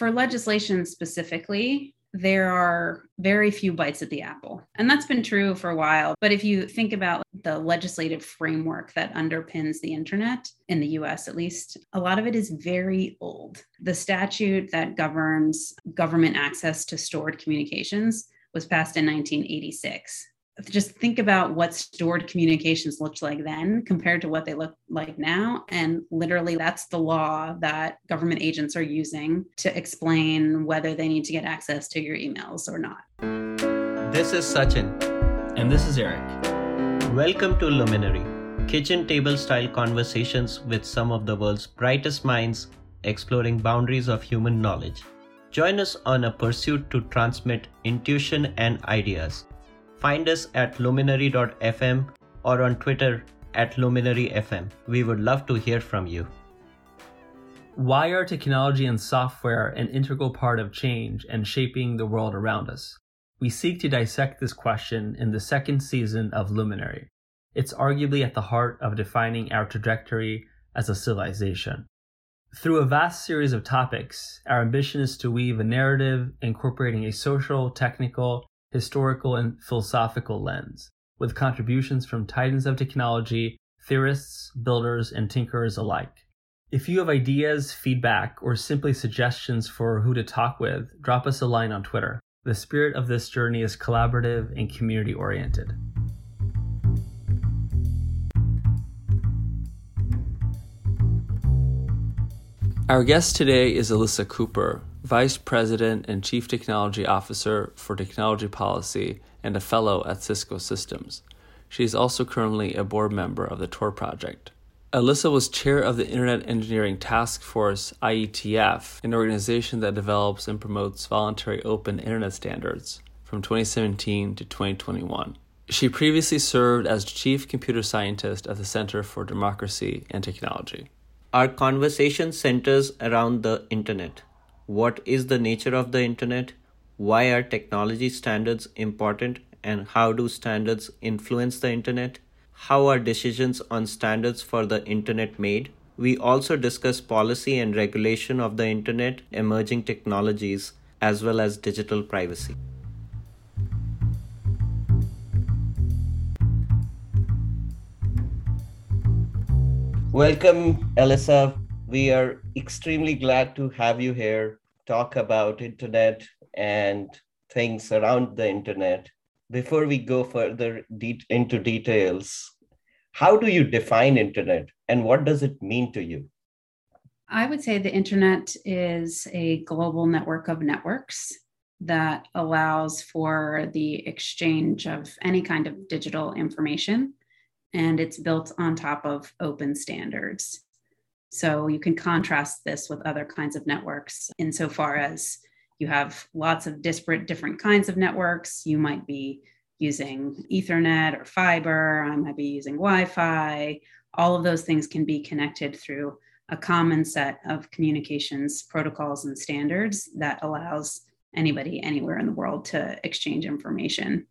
For legislation specifically, there are very few bites at the apple. And that's been true for a while. But if you think about the legislative framework that underpins the internet, in the US at least, a lot of it is very old. The statute that governs government access to stored communications was passed in 1986 just think about what stored communications looked like then compared to what they look like now. And literally, that's the law that government agents are using to explain whether they need to get access to your emails or not. This is Sachin. And this is Eric. Welcome to Luminary, kitchen table style conversations with some of the world's brightest minds exploring boundaries of human knowledge. Join us on a pursuit to transmit intuition and ideas Find us at luminary.fm or on Twitter at luminaryfm. We would love to hear from you. Why are technology and software an integral part of change and shaping the world around us? We seek to dissect this question in the second season of Luminary. It's arguably at the heart of defining our trajectory as a civilization. Through a vast series of topics, our ambition is to weave a narrative incorporating a social, technical, historical, and philosophical lens, with contributions from titans of technology, theorists, builders, and tinkerers alike. If you have ideas, feedback, or simply suggestions for who to talk with, drop us a line on Twitter. The spirit of this journey is collaborative and community oriented. Our guest today is Alissa Cooper, Vice President and Chief Technology Officer for Technology Policy and a Fellow at Cisco Systems. She is also currently a board member of the Tor Project. Alissa was chair of the Internet Engineering Task Force IETF, an organization that develops and promotes voluntary open internet standards from 2017 to 2021. She previously served as chief computer scientist at the Center for Democracy and Technology. Our conversation centers around the internet what is the nature of the internet, why are technology standards important, and how do standards influence the internet, how are decisions on standards for the internet made. We also discuss policy and regulation of the internet, emerging technologies, as well as digital privacy. Welcome, Alissa. We are extremely glad to have you here talk about internet and things around the internet before we go further de- into details how do you define internet and what does it mean to you? I would say the internet is a global network of networks that allows for the exchange of any kind of digital information and it's built on top of open standards so you can contrast this with other kinds of networks insofar as you have lots of disparate different kinds of networks. You might be using Ethernet or fiber, I might be using Wi Fi. All of those things can be connected through a common set of communications protocols and standards that allows anybody anywhere in the world to exchange information.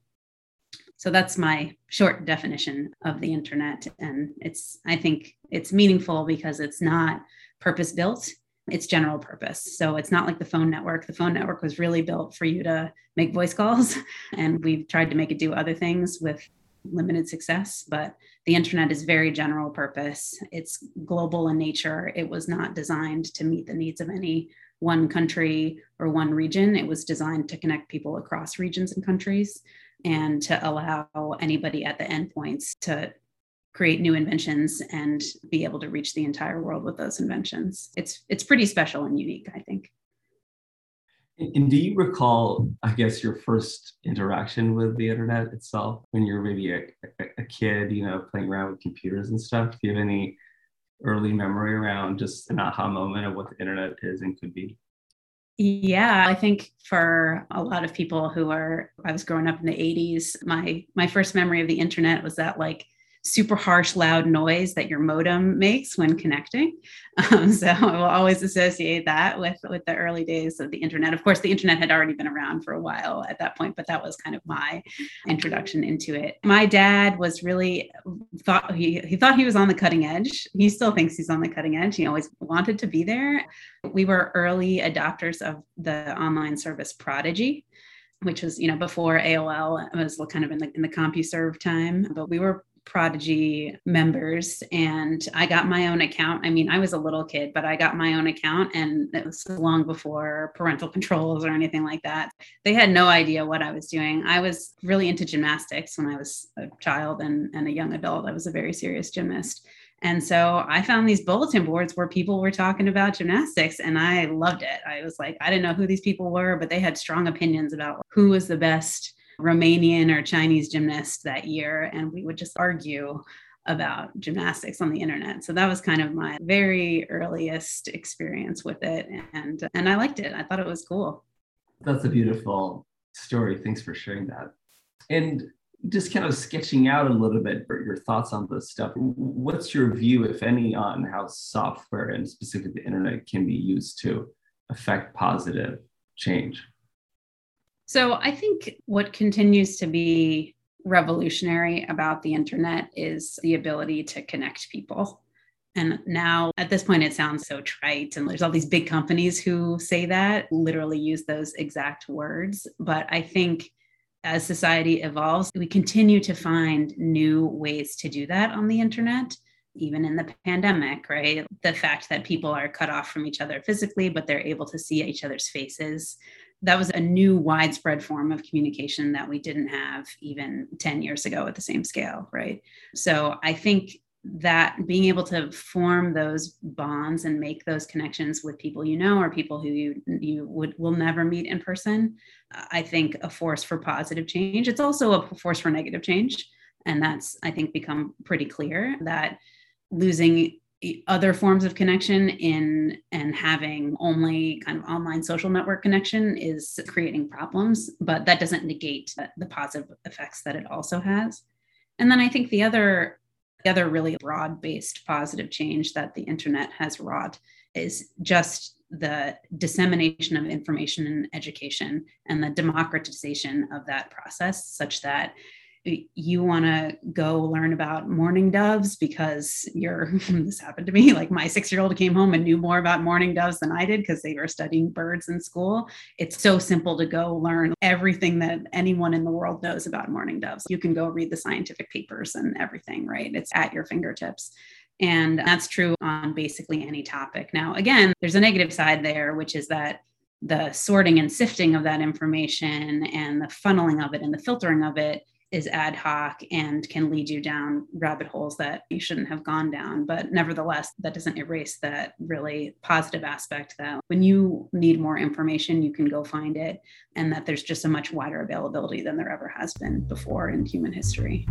So that's my short definition of the internet. And it's, I think it's meaningful because it's not purpose built, it's general purpose. So it's not like the phone network. The phone network was really built for you to make voice calls. And we've tried to make it do other things with limited success. But the internet is very general purpose, it's global in nature. It was not designed to meet the needs of any one country or one region. It was designed to connect people across regions and countries and to allow anybody at the endpoints to create new inventions and be able to reach the entire world with those inventions. It's it's pretty special and unique, I think. And do you recall, I guess, your first interaction with the internet itself when you were maybe a, a, kid, you know, playing around with computers and stuff? Do you have any early memory around just an aha moment of what the internet is and could be? Yeah, I think for a lot of people who are I was growing up in the 80s, my my first memory of the internet was that like super harsh, loud noise that your modem makes when connecting. Um, so I will always associate that with, with the early days of the internet. Of course, the internet had already been around for a while at that point, but that was kind of my introduction into it. My dad was really thought he, he thought he was on the cutting edge. He still thinks he's on the cutting edge. He always wanted to be there. We were early adopters of the online service Prodigy which was you know before AOL was kind of in the in the CompuServe time, but we were Prodigy members and I got my own account. I mean, I was a little kid, but I got my own account and it was long before parental controls or anything like that. They had no idea what I was doing. I was really into gymnastics when I was a child and, and a young adult. I was a very serious gymnast. And so I found these bulletin boards where people were talking about gymnastics and I loved it. I was like, I didn't know who these people were, but they had strong opinions about who was the best Romanian or Chinese gymnast that year. And we would just argue about gymnastics on the internet. So that was kind of my very earliest experience with it. And and I liked it. I thought it was cool. That's a beautiful story. Thanks for sharing that. And just kind of sketching out a little bit for your thoughts on this stuff. What's your view, if any, on how software and specifically the internet can be used to affect positive change? So I think what continues to be revolutionary about the internet is the ability to connect people. And now at this point, it sounds so trite. And there's all these big companies who say that, literally use those exact words. But I think as society evolves, we continue to find new ways to do that on the internet even in the pandemic, right? The fact that people are cut off from each other physically, but they're able to see each other's faces that was a new widespread form of communication that we didn't have even 10 years ago at the same scale right? So i think that being able to form those bonds and make those connections with people you know or people who you you would will never meet in person i think a force for positive change. It's also a force for negative change. And that's i think become pretty clear that losing other forms of connection in and having only kind of online social network connection is creating problems but that doesn't negate the positive effects that it also has. And then i think the other the other really broad based positive change that the internet has wrought is just the dissemination of information and education and the democratization of that process such that you want to go learn about mourning doves because you're this happened to me like my 6-year-old came home and knew more about mourning doves than I did because they were studying birds in school. It's so simple to go learn everything that anyone in the world knows about mourning doves. You can go read the scientific papers and everything right? It's at your fingertips. And that's true on basically any topic. Now again there's a negative side there which is that the sorting and sifting of that information and the funneling of it and the filtering of it is ad hoc and can lead you down rabbit holes that you shouldn't have gone down. But nevertheless, that doesn't erase that really positive aspect that when you need more information, you can go find it, and that there's just a much wider availability than there ever has been before in human history.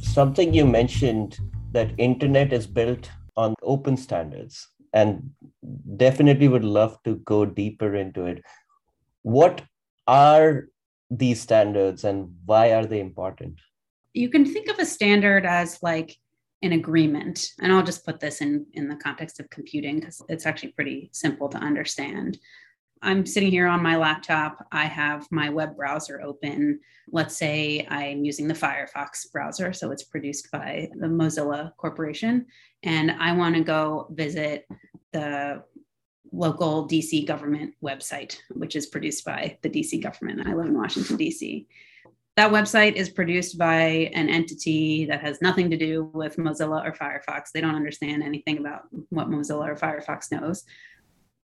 Something you mentioned that internet is built on open standards and definitely would love to go deeper into it. What are these standards and why are they important? You can think of a standard as like an agreement. And I'll just put this in, in the context of computing because it's actually pretty simple to understand. I'm sitting here on my laptop. I have my web browser open. Let's say I'm using the Firefox browser. So it's produced by the Mozilla Corporation. And I want to go visit the local DC government website, which is produced by the DC government. I live in Washington, DC. That website is produced by an entity that has nothing to do with Mozilla or Firefox. They don't understand anything about what Mozilla or Firefox knows.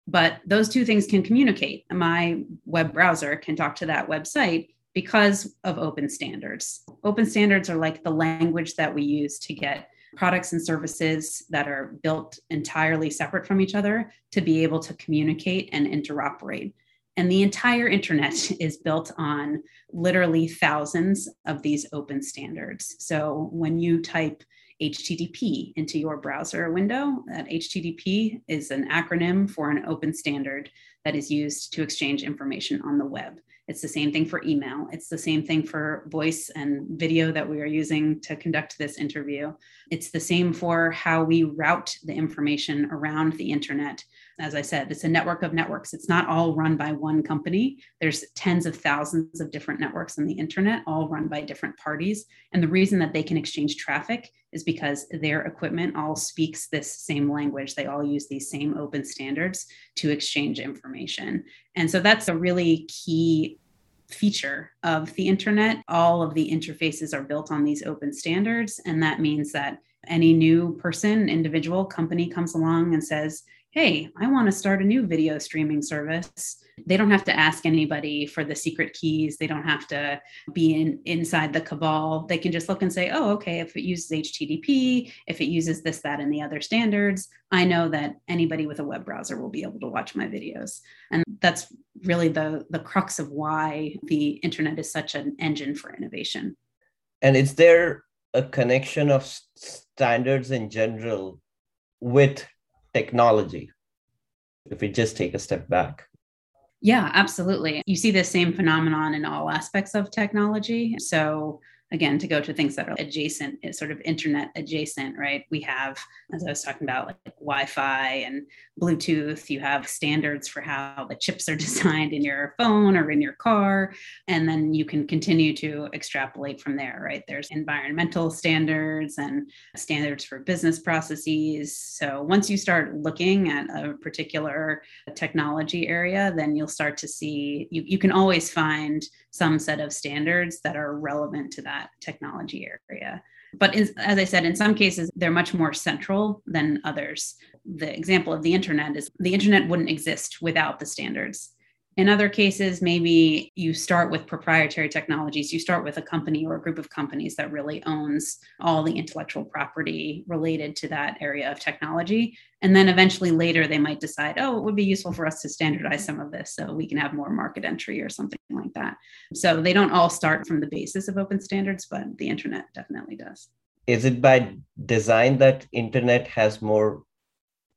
But those two things can communicate. My web browser can talk to that website because of open standards. Open standards are like the language that we use to get products and services that are built entirely separate from each other to be able to communicate and interoperate. And the entire internet is built on literally thousands of these open standards. So when you type HTTP into your browser window, that HTTP is an acronym for an open standard that is used to exchange information on the web. It's the same thing for email. It's the same thing for voice and video that we are using to conduct this interview. It's the same for how we route the information around the internet. As I said, it's a network of networks. It's not all run by one company. There's tens of thousands of different networks on the internet, all run by different parties. And the reason that they can exchange traffic is because their equipment all speaks this same language. They all use these same open standards to exchange information. And so that's a really key feature of the internet. All of the interfaces are built on these open standards. And that means that any new person, individual, company comes along and says, hey, I want to start a new video streaming service. They don't have to ask anybody for the secret keys. They don't have to be in inside the cabal. They can just look and say, oh, okay, if it uses HTTP, if it uses this, that, and the other standards, I know that anybody with a web browser will be able to watch my videos. And that's really the, the crux of why the internet is such an engine for innovation. And is there a connection of standards in general with technology if we just take a step back. Yeah absolutely. You see the same phenomenon in all aspects of technology. So again to go to things that are adjacent eh, sort of internet adjacent right? We have as i was talking about like, wi-fi and bluetooth. You have standards for how the chips are designed in your phone or in your car. And then you can continue to extrapolate from there right? There's environmental standards and standards for business processes. So once you start looking at a particular technology area then you'll start to see you, you can always find some set of standards that are relevant to that technology area. But in, as I said, in some cases, they're much more central than others. The example of the internet is the internet wouldn't exist without the standards. In other cases, maybe you start with proprietary technologies. You start with a company or a group of companies that really owns all the intellectual property related to that area of technology. And then eventually later, they might decide, oh, it would be useful for us to standardize some of this so we can have more market entry or something like that. So they don't all start from the basis of open standards, but the internet definitely does. Is it by design that internet has more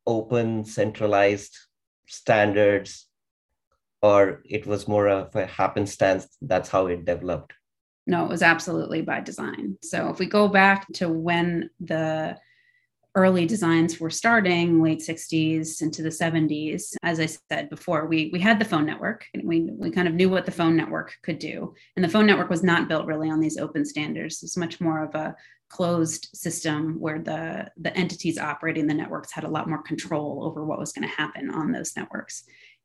open, centralized standards or it was more of a happenstance that's how it developed? No it was absolutely by design. So if we go back to when the early designs were starting late 60s into the 70s as i said before we we had the phone network and we, we kind of knew what the phone network could do. And the phone network was not built really on these open standards. It's much more of a closed system where the the entities operating the networks had a lot more control over what was going to happen on those networks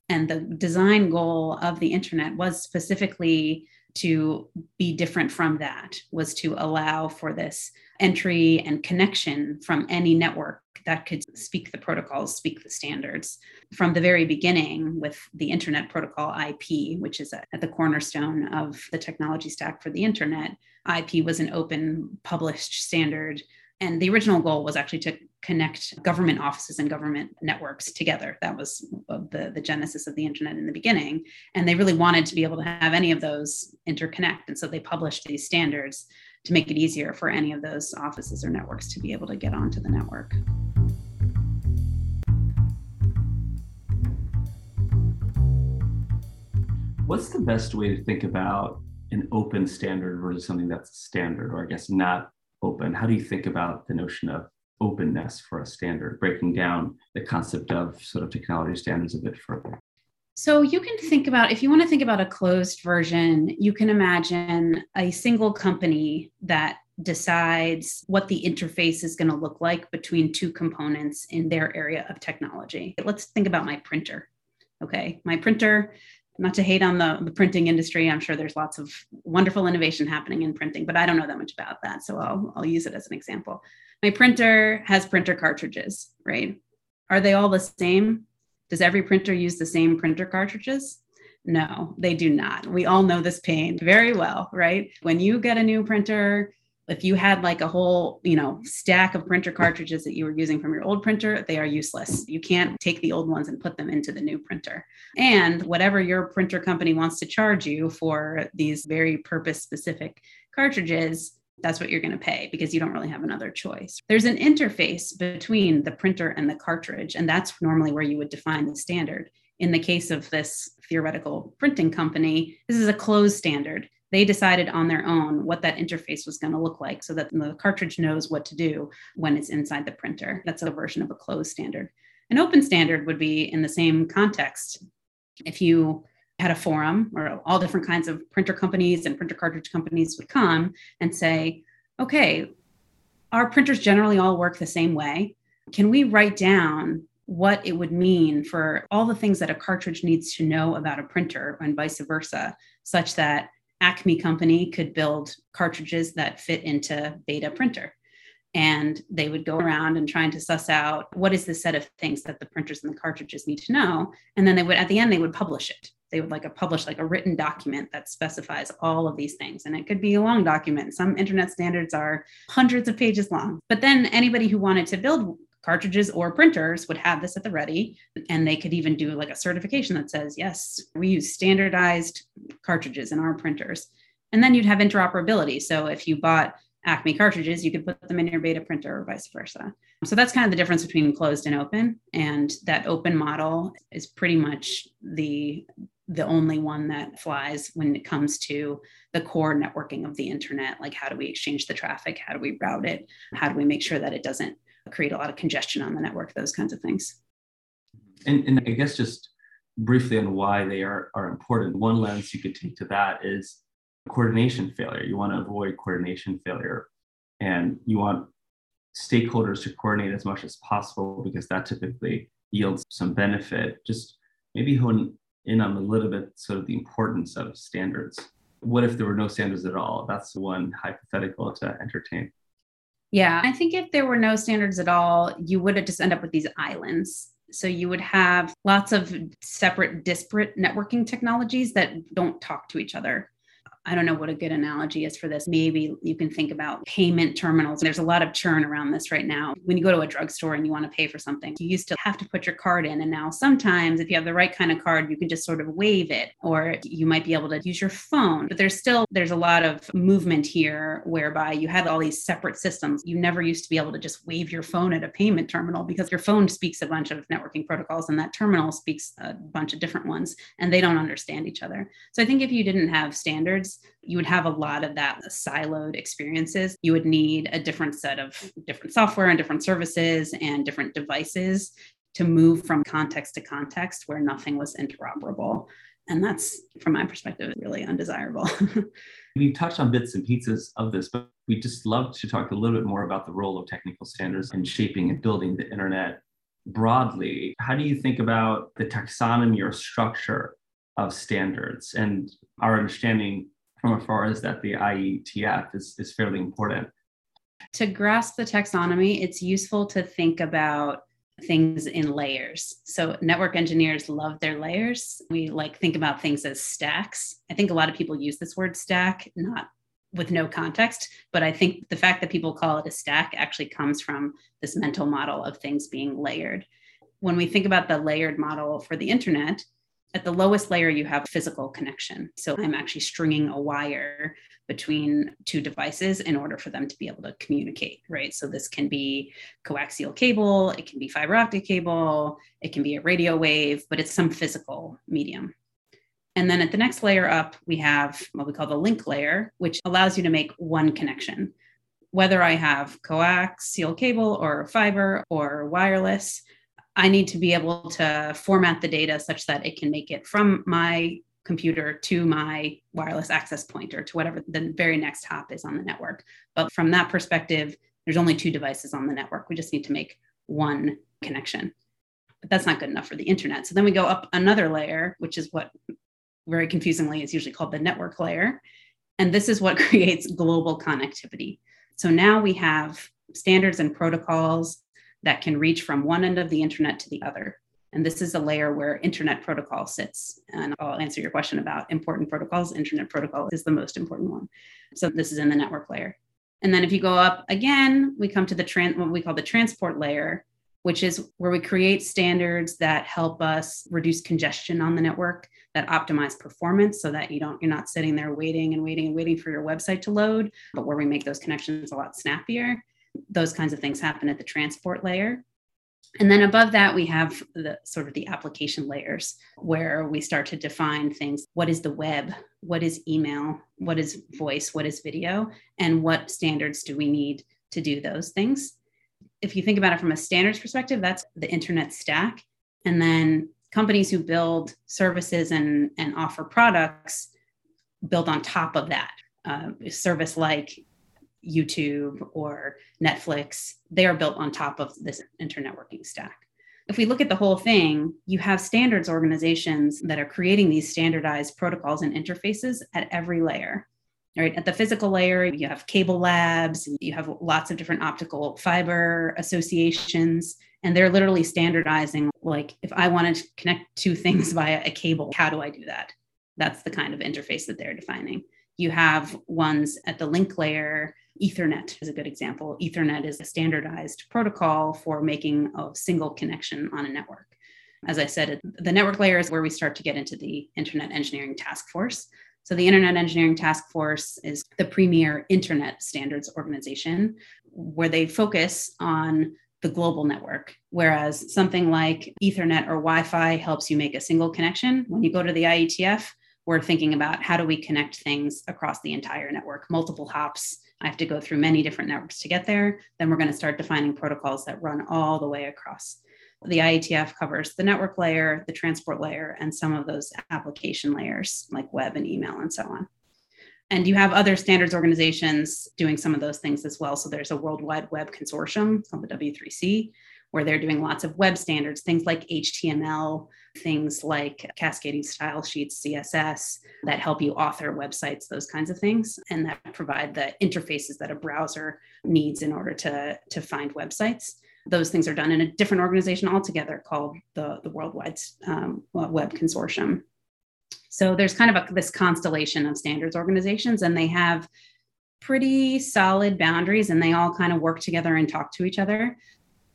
and the design goal of the internet was specifically to be different from that was to allow for this entry and connection from any network that could speak the protocols speak the standards. From the very beginning with the internet protocol ip which is at the cornerstone of the technology stack for the internet ip was an open published standard. And the original goal was actually to connect government offices and government networks together. That was the, the genesis of the internet in the beginning. And they really wanted to be able to have any of those interconnect. And so they published these standards to make it easier for any of those offices or networks to be able to get onto the network. What's the best way to think about an open standard versus something that's standard, or I guess not open? How do you think about the notion of openness for a standard, breaking down the concept of sort of technology standards a bit further? So you can think about if you want to think about a closed version, you can imagine a single company that decides what the interface is going to look like between two components in their area of technology. Let's think about my printer. Okay, my printer not to hate on the, the printing industry i'm sure there's lots of wonderful innovation happening in printing but i don't know that much about that so i'll, I'll use it as an example my printer has printer cartridges right? Are they all the same? Does every printer use the same printer cartridges? No they do not. We all know this pain very well right? When you get a new printer if you had like a whole you know stack of printer cartridges that you were using from your old printer they are useless. You can't take the old ones and put them into the new printer. And whatever your printer company wants to charge you for these very purpose specific cartridges that's what you're going to pay because you don't really have another choice. There's an interface between the printer and the cartridge, and that's normally where you would define the standard. In the case of this theoretical printing company. This is a closed standard. They decided on their own what that interface was going to look like so that the cartridge knows what to do when it's inside the printer. That's a version of a closed standard. An open standard would be in the same context. If you had a forum where all different kinds of printer companies and printer cartridge companies would come and say, okay, our printers generally all work the same way. Can we write down what it would mean for all the things that a cartridge needs to know about a printer and vice versa, such that Acme Company could build cartridges that fit into Beta printer? and they would go around and trying to suss out what is the set of things that the printers and the cartridges need to know and then they would at the end they would publish it they would like a publish like a written document that specifies all of these things. And it could be a long document. Some internet standards are hundreds of pages long. But then anybody who wanted to build cartridges or printers would have this at the ready. And they could even do like a certification that says yes we use standardized cartridges in our printers. And then you'd have interoperability. So if you bought Acme cartridges, you could put them in your beta printer or vice versa. So that's kind of the difference between closed and open. And that open model is pretty much the the only one that flies when it comes to the core networking of the internet like how do we exchange the traffic how do we route it how do we make sure that it doesn't create a lot of congestion on the network those kinds of things and, and i guess just briefly on why they are, are important one lens you could take to that is coordination failure. You want to avoid coordination failure and you want stakeholders to coordinate as much as possible because that typically yields some benefit. Just maybe hone in on a little bit sort of the importance of standards. What if there were no standards at all? That's the one hypothetical to entertain. Yeah, I think if there were no standards at all, you would have just end up with these islands. So you would have lots of separate, disparate networking technologies that don't talk to each other. I don't know what a good analogy is for this. Maybe you can think about payment terminals. There's a lot of churn around this right now. When you go to a drugstore and you want to pay for something, you used to have to put your card in. And now sometimes, if you have the right kind of card, you can just sort of wave it, or you might be able to use your phone. But there's still there's a lot of movement here whereby you have all these separate systems. You never used to be able to just wave your phone at a payment terminal because your phone speaks a bunch of networking protocols and that terminal speaks a bunch of different ones and they don't understand each other. So I think if you didn't have standards, you would have a lot of that siloed experiences. You would need a different set of different software and different services and different devices to move from context to context where nothing was interoperable. And that's, from my perspective, really undesirable. we touched on bits and pieces of this, but we just love to talk a little bit more about the role of technical standards in shaping and building the internet broadly. How do you think about the taxonomy or structure of standards and our understanding from afar is that the IETF is, is fairly important. To grasp the taxonomy, it's useful to think about things in layers. So network engineers love their layers. We like think about things as stacks. I think a lot of people use this word stack not with no context, but I think the fact that people call it a stack actually comes from this mental model of things being layered. When we think about the layered model for the internet, at the lowest layer, you have physical connection. So I'm mm. actually stringing a wire between two devices in order for them to be able to communicate, right? So this can be coaxial cable, it can be fiber optic cable, it can be a radio wave, but it's some physical medium. And then at the next layer up, we have what we call the link layer, which allows you to make one connection. Whether I have coaxial cable or fiber or wireless, I need to be able to format the data such that it can make it from my computer to my wireless access point or to whatever the very next hop is on the network. But from that perspective, there's only two devices on the network. We just need to make one connection. But that's not good enough for the internet. So then we go up another layer, which is what very confusingly is usually called the network layer. And this is what creates global connectivity. So now we have standards and protocols that can reach from one end of the internet to the other. And this is a layer where internet protocol sits. And I'll answer your question about important protocols. Internet protocol is the most important one. So this is in the network layer. And then if you go up again, we come to the what we call the transport layer, which is where we create standards that help us reduce congestion on the network, that optimize performance so that you don't you're not sitting there waiting and waiting and waiting for your website to load, but where we make those connections a lot snappier those kinds of things happen at the transport layer. And then above that, we have the sort of the application layers where we start to define things. What is the web? What is email? What is voice? What is video? And what standards do we need to do those things? If you think about it from a standards perspective, that's the internet stack. And then companies who build services and, and offer products build on top of that. Uh, service like YouTube or Netflix, they are built on top of this internetworking stack. If we look at the whole thing, you have standards organizations that are creating these standardized protocols and interfaces at every layer. Right at the physical layer, you have cable labs, you have lots of different optical fiber associations, and they're literally standardizing. Like, if I want to connect two things via a cable, how do I do that? That's the kind of interface that they're defining. You have ones at the link layer Ethernet is a good example. Ethernet is a standardized protocol for making a single connection on a network. As I said, the network layer is where we start to get into the Internet Engineering Task Force. So, the Internet Engineering Task Force is the premier internet standards organization where they focus on the global network. Whereas something like Ethernet or Wi Fi helps you make a single connection. When you go to the IETF, we're thinking about how do we connect things across the entire network, multiple hops, I have to go through many different networks to get there. Then we're going to start defining protocols that run all the way across. The IETF covers the network layer, the transport layer, and some of those application layers like web and email and so on. And you have other standards organizations doing some of those things as well. So there's a World Wide Web Consortium called the W3C, where they're doing lots of web standards, things like HTML, things like cascading style sheets, CSS, that help you author websites, those kinds of things, and that provide the interfaces that a browser needs in order to, to find websites. Those things are done in a different organization altogether called the, the Worldwide um, Web Consortium. So there's kind of a, this constellation of standards organizations, and they have pretty solid boundaries and they all kind of work together and talk to each other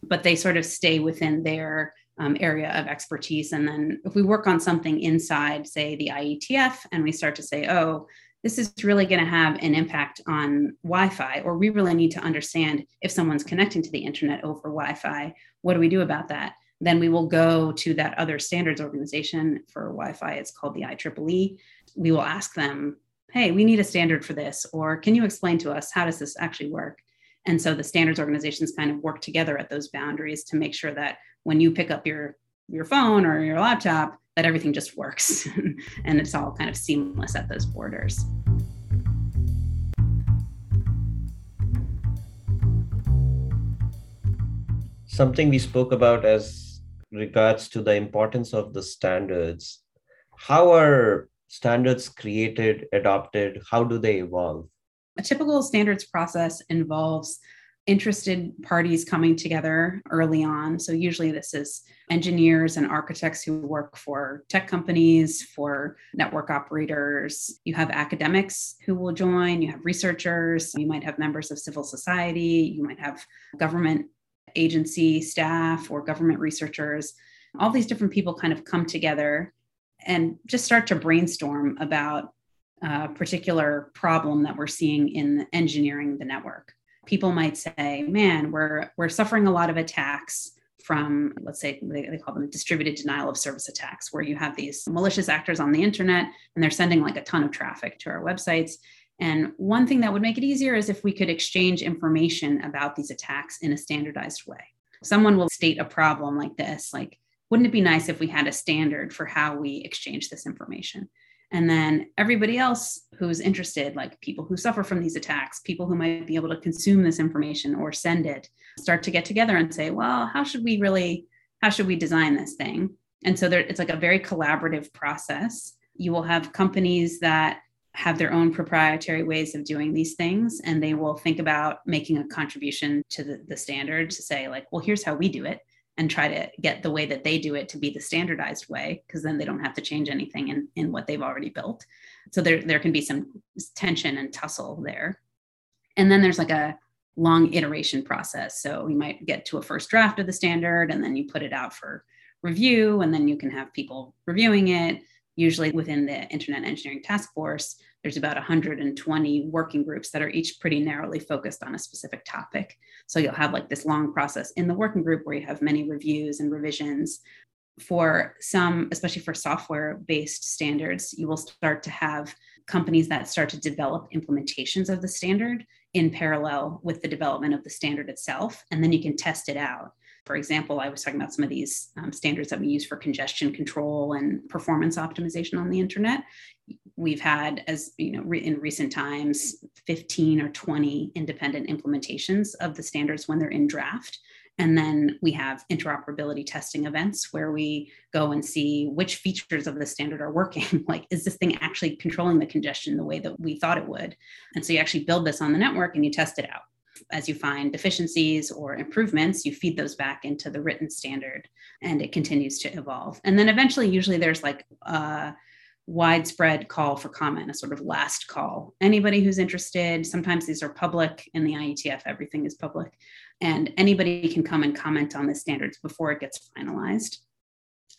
but they sort of stay within their um, area of expertise. And then if we work on something inside, say, the IETF, and we start to say, oh, this is really going to have an impact on Wi Fi, or we really need to understand if someone's connecting to the internet over Wi Fi, what do we do about that? Then we will go to that other standards organization for Wi Fi. It's called the IEEE. We will ask them, hey, we need a standard for this, or can you explain to us how does this actually work? And so the standards organizations kind of work together at those boundaries to make sure that when you pick up your your phone or your laptop, that everything just works and it's all kind of seamless at those borders. Something we spoke about as regards to the importance of the standards. How are standards created, adopted? How do they evolve? A typical standards process involves interested parties coming together early on. So, usually, this is engineers and architects who work for tech companies, for network operators. You have academics who will join, you have researchers, you might have members of civil society, you might have government agency staff or government researchers. All these different people kind of come together and just start to brainstorm about a particular problem that we're seeing in engineering the network. People might say, man, we're, we're suffering a lot of attacks from, let's say, they, they call them distributed denial of service attacks, where you have these malicious actors on the internet and they're sending like a ton of traffic to our websites. And one thing that would make it easier is if we could exchange information about these attacks in a standardized way. Someone will state a problem like this, like, wouldn't it be nice if we had a standard for how we exchange this information? And then everybody else who's interested, like people who suffer from these attacks, people who might be able to consume this information or send it, start to get together and say, well, how should we really, how should we design this thing? And so there, it's like a very collaborative process. You will have companies that have their own proprietary ways of doing these things, and they will think about making a contribution to the, the standard to say, like, well, here's how we do it and try to get the way that they do it to be the standardized way because then they don't have to change anything in, in what they've already built. So there, there can be some tension and tussle there. And then there's like a long iteration process. So you might get to a first draft of the standard and then you put it out for review and then you can have people reviewing it Usually within the Internet Engineering Task Force, there's about 120 working groups that are each pretty narrowly focused on a specific topic. So you'll have like this long process in the working group where you have many reviews and revisions. For some, especially for software based standards, you will start to have companies that start to develop implementations of the standard in parallel with the development of the standard itself. And then you can test it out. For example, I was talking about some of these um, standards that we use for congestion control and performance optimization on the internet. We've had, as you know, re- in recent times, 15 or 20 independent implementations of the standards when they're in draft. And then we have interoperability testing events where we go and see which features of the standard are working. like, is this thing actually controlling the congestion the way that we thought it would? And so you actually build this on the network and you test it out as you find deficiencies or improvements, you feed those back into the written standard and it continues to evolve. And then eventually, usually there's like a widespread call for comment, a sort of last call. Anybody who's interested, sometimes these are public in the IETF, everything is public, and anybody can come and comment on the standards before it gets finalized.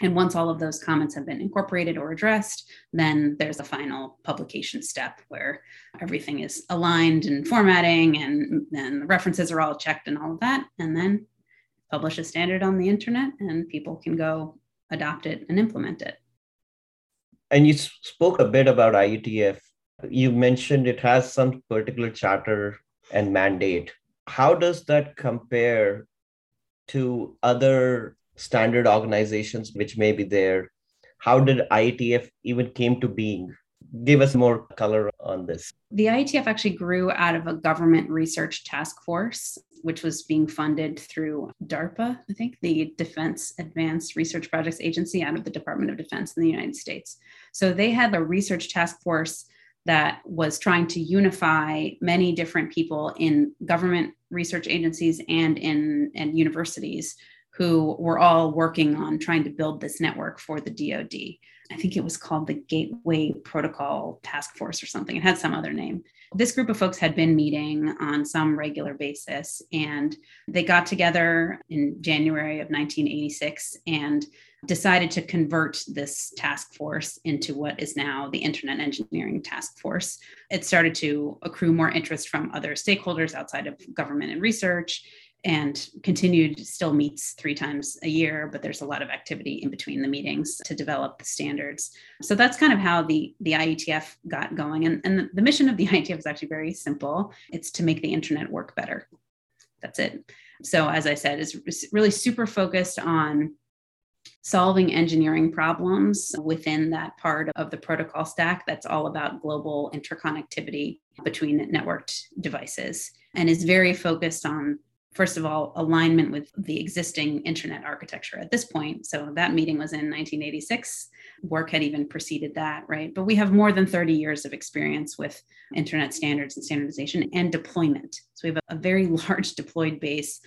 And once all of those comments have been incorporated or addressed, then there's a final publication step where everything is aligned and formatting and then the references are all checked and all of that. And then publish a standard on the internet and people can go adopt it and implement it. And you spoke a bit about IETF. You mentioned it has some particular charter and mandate. How does that compare to other standard organizations which may be there. How did ietf even came to being? Give us more color on this. The ietf actually grew out of a government research task force which was being funded through darpa i think the defense advanced research projects agency out of the department of defense in the united states. So they had a research task force that was trying to unify many different people in government research agencies and in and universities who were all working on trying to build this network for the DoD. I think it was called the Gateway Protocol Task Force or something. It had some other name. This group of folks had been meeting on some regular basis, and they got together in January of 1986 and decided to convert this task force into what is now the Internet Engineering Task Force. It started to accrue more interest from other stakeholders outside of government and research and continued still meets three times a year but there's a lot of activity in between the meetings to develop the standards. So that's kind of how the the ietf got going. And, and the, mission of the ietf is actually very simple. It's to make the internet work better. That's it. So as i said is really super focused on solving engineering problems within that part of the protocol stack that's all about global interconnectivity between networked devices and is very focused on first of all, alignment with the existing internet architecture at this point. So that meeting was in 1986. Work had even preceded that, right? But we have more than 30 years of experience with internet standards and standardization and deployment. So we have a, very large deployed base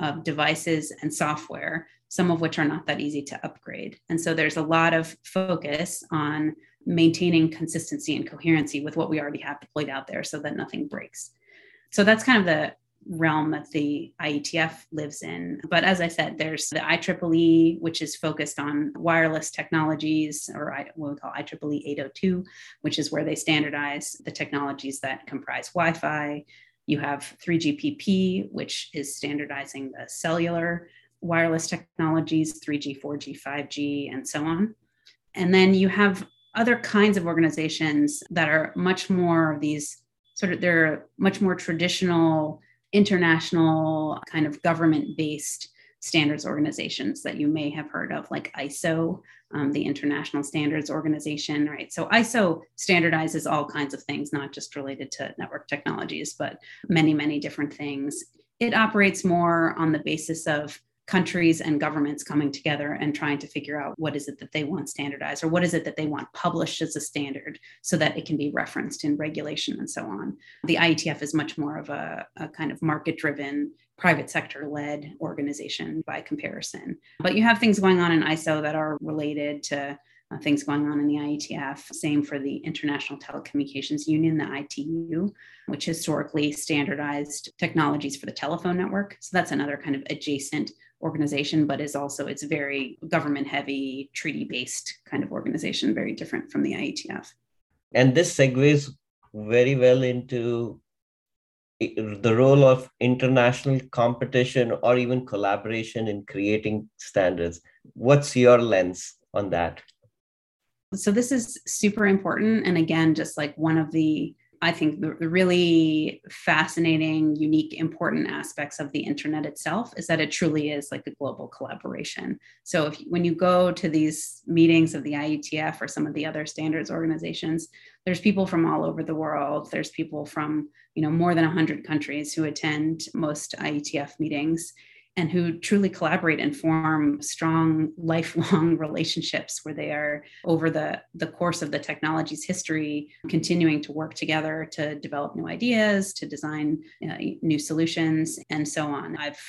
of devices and software, some of which are not that easy to upgrade. And so there's a lot of focus on maintaining consistency and coherency with what we already have deployed out there so that nothing breaks. So that's kind of the realm that the IETF lives in. But as I said, there's the IEEE, which is focused on wireless technologies, or what we call IEEE 802, which is where they standardize the technologies that comprise Wi Fi. You have 3GPP, which is standardizing the cellular wireless technologies, 3G, 4G, 5G, and so on. And then you have other kinds of organizations that are much more of these sort of, they're much more traditional international kind of government based standards organizations that you may have heard of, like ISO, um, the International Standards Organization, right? So ISO standardizes all kinds of things, not just related to network technologies, but many, many different things. It operates more on the basis of countries and governments coming together and trying to figure out what is it that they want standardized or what is it that they want published as a standard so that it can be referenced in regulation and so on. The IETF is much more of a, a kind of market driven, private sector led organization by comparison. But you have things going on in ISO that are related to uh, things going on in the IETF. Same for the International Telecommunications Union, the ITU, which historically standardized technologies for the telephone network. So that's another kind of adjacent organization, but is also it's very government heavy, treaty based kind of organization, very different from the IETF. And this segues very well into the role of international competition or even collaboration in creating standards. What's your lens on that? So, this is super important. And again, just like one of the I think the, really fascinating, unique, important aspects of the internet itself is that it truly is like a global collaboration. So if when you go to these meetings of the IETF or some of the other standards organizations, there's people from all over the world. There's people from you know more than 100 countries who attend most IETF meetings and who truly collaborate and form strong lifelong relationships where they are over the, the course of the technology's history continuing to work together to develop new ideas to design uh, new solutions and so on. I've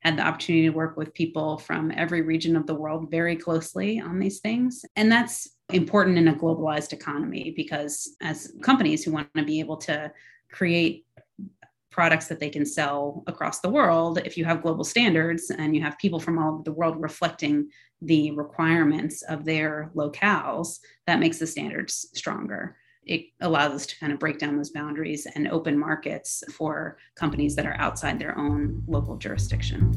had the opportunity to work with people from every region of the world very closely on these things and that's important in a globalized economy because as companies who want to be able to create products that they can sell across the world if you have global standards and you have people from all over the world reflecting the requirements of their locales that makes the standards stronger. It allows us to kind of break down those boundaries and open markets for companies that are outside their own local jurisdiction.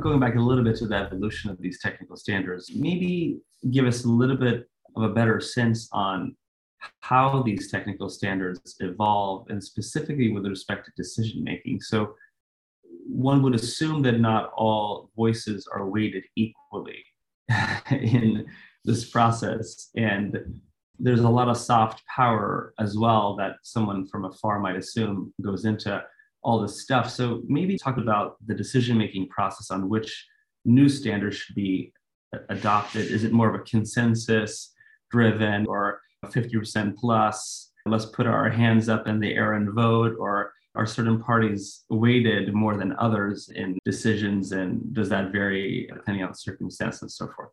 Going back a little bit to the evolution of these technical standards, maybe give us a little bit of a better sense on how these technical standards evolve and specifically with respect to decision making. So one would assume that not all voices are weighted equally in this process. And there's a lot of soft power as well that someone from afar might assume goes into all this stuff. So maybe talk about the decision making process on which new standards should be adopted. Is it more of a consensus? Driven or 50% plus, let's put our hands up in the air and vote, or are certain parties weighted more than others in decisions? And does that vary depending on the circumstance and so forth?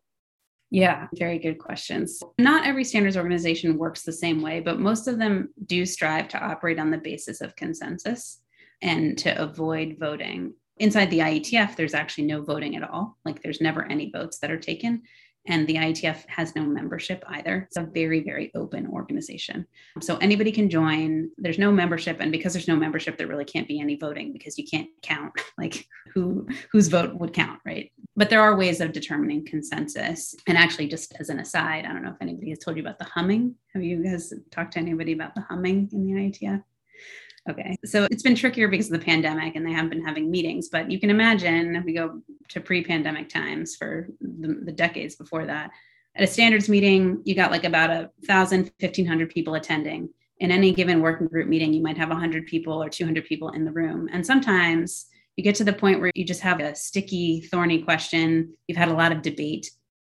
Yeah, very good questions. Not every standards organization works the same way, but most of them do strive to operate on the basis of consensus and to avoid voting. Inside the IETF, there's actually no voting at all. Like there's never any votes that are taken and the IETF has no membership either. It's a very, very open organization. So anybody can join. There's no membership, and because there's no membership, there really can't be any voting because you can't count like who whose vote would count, right? But there are ways of determining consensus. And actually, just as an aside, I don't know if anybody has told you about the humming. Have you guys talked to anybody about the humming in the IETF? Okay. So it's been trickier because of the pandemic and they haven't been having meetings. But you can imagine if we go to pre pandemic times for the, the, decades before that, at a standards meeting, you got like about a thousand, 1500 people attending. In any given working group meeting, you might have 100 people or 200 people in the room. And sometimes you get to the point where you just have a sticky, thorny question. You've had a lot of debate.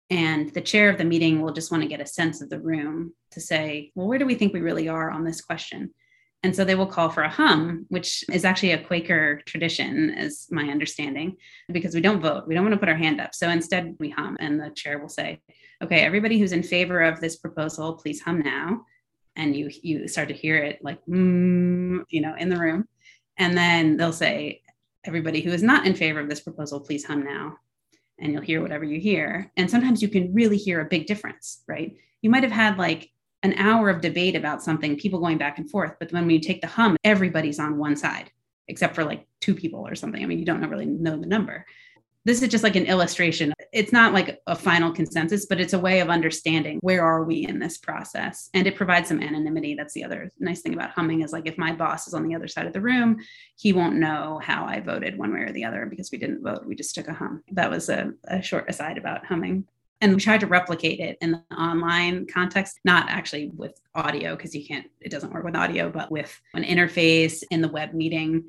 And the chair of the meeting will just want to get a sense of the room to say, well, where do we think we really are on this question? And so they will call for a hum, which is actually a Quaker tradition, is my understanding, because we don't vote. We don't want to put our hand up. So instead, we hum, and the chair will say, Okay, everybody who's in favor of this proposal, please hum now. And you you start to hear it like, mm, you know, in the room. And then they'll say, Everybody who is not in favor of this proposal, please hum now. And you'll hear whatever you hear. And sometimes you can really hear a big difference, right? You might have had like an hour of debate about something, people going back and forth. But when you take the hum, everybody's on one side, except for like two people or something. I mean, you don't really know the number. This is just like an illustration. It's not like a final consensus, but it's a way of understanding where are we in this process. And it provides some anonymity. That's the other nice thing about humming is like if my boss is on the other side of the room, he won't know how I voted one way or the other because we didn't vote. We just took a hum. That was a, a short aside about humming and we tried to replicate it in the online context not actually with audio because you can't it doesn't work with audio but with an interface in the web meeting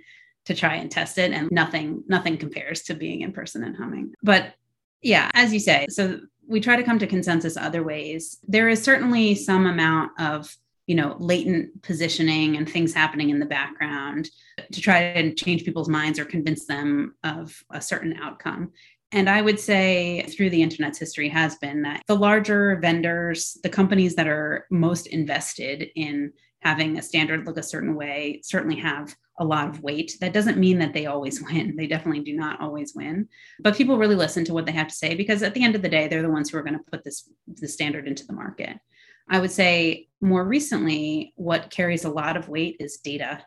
to try and test it and nothing nothing compares to being in person and humming. But yeah as you say so we try to come to consensus other ways. There is certainly some amount of you know latent positioning and things happening in the background to try and change people's minds or convince them of a certain outcome and I would say through the internet's history has been that the larger vendors, the companies that are most invested in having a standard look a certain way certainly have a lot of weight. That doesn't mean that they always win. They definitely do not always win. But people really listen to what they have to say because at the end of the day, they're the ones who are going to put this the standard into the market. I would say more recently, what carries a lot of weight is data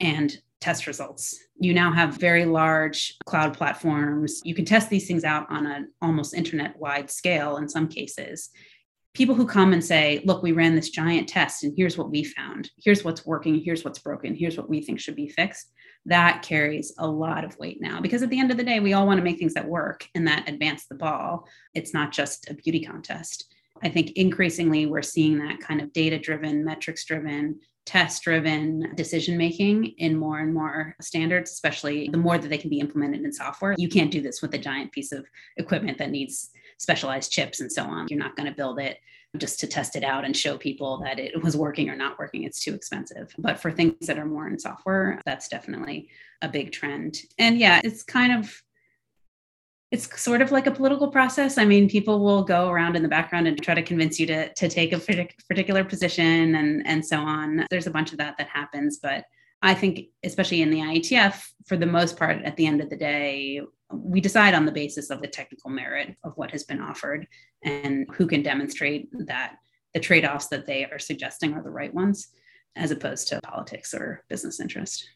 and test results. You now have very large cloud platforms. You can test these things out on an almost internet wide scale in some cases people who come and say, look, we ran this giant test and here's what we found. Here's what's working. Here's what's broken. Here's what we think should be fixed. That carries a lot of weight now because at the end of the day, we all want to make things that work and that advance the ball. It's not just a beauty contest. I think increasingly we're seeing that kind of data driven, metrics driven, test driven decision making in more and more standards, especially the more that they can be implemented in software. You can't do this with a giant piece of equipment that needs specialized chips and so on. You're not going to build it just to test it out and show people that it was working or not working. It's too expensive. But for things that are more in software, that's definitely a big trend. And yeah, it's kind of it's sort of like a political process. I mean, people will go around in the background and try to convince you to, to take a particular position and, and so on. There's a bunch of that that happens. But I think, especially in the IETF, for the most part, at the end of the day, we decide on the basis of the technical merit of what has been offered and who can demonstrate that the trade offs that they are suggesting are the right ones, as opposed to politics or business interest.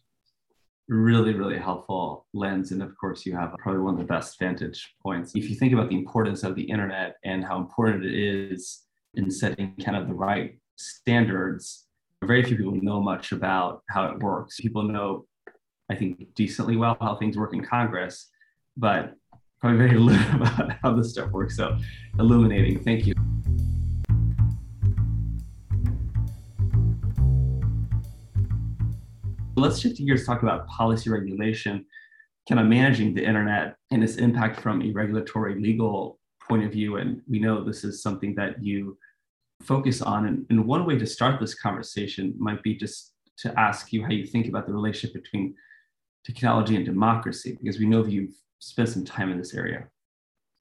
Really, really helpful lens. And of course, you have probably one of the best vantage points. If you think about the importance of the internet and how important it is in setting kind of the right standards, very few people know much about how it works. People know, I think, decently well how things work in Congress, but probably very little about how this stuff works. So illuminating. Thank you. Let's shift gears, talk about policy regulation, kind of managing the internet and its impact from a regulatory legal point of view. And we know this is something that you focus on. And, and one way to start this conversation might be just to ask you how you think about the relationship between technology and democracy, because we know that you've spent some time in this area?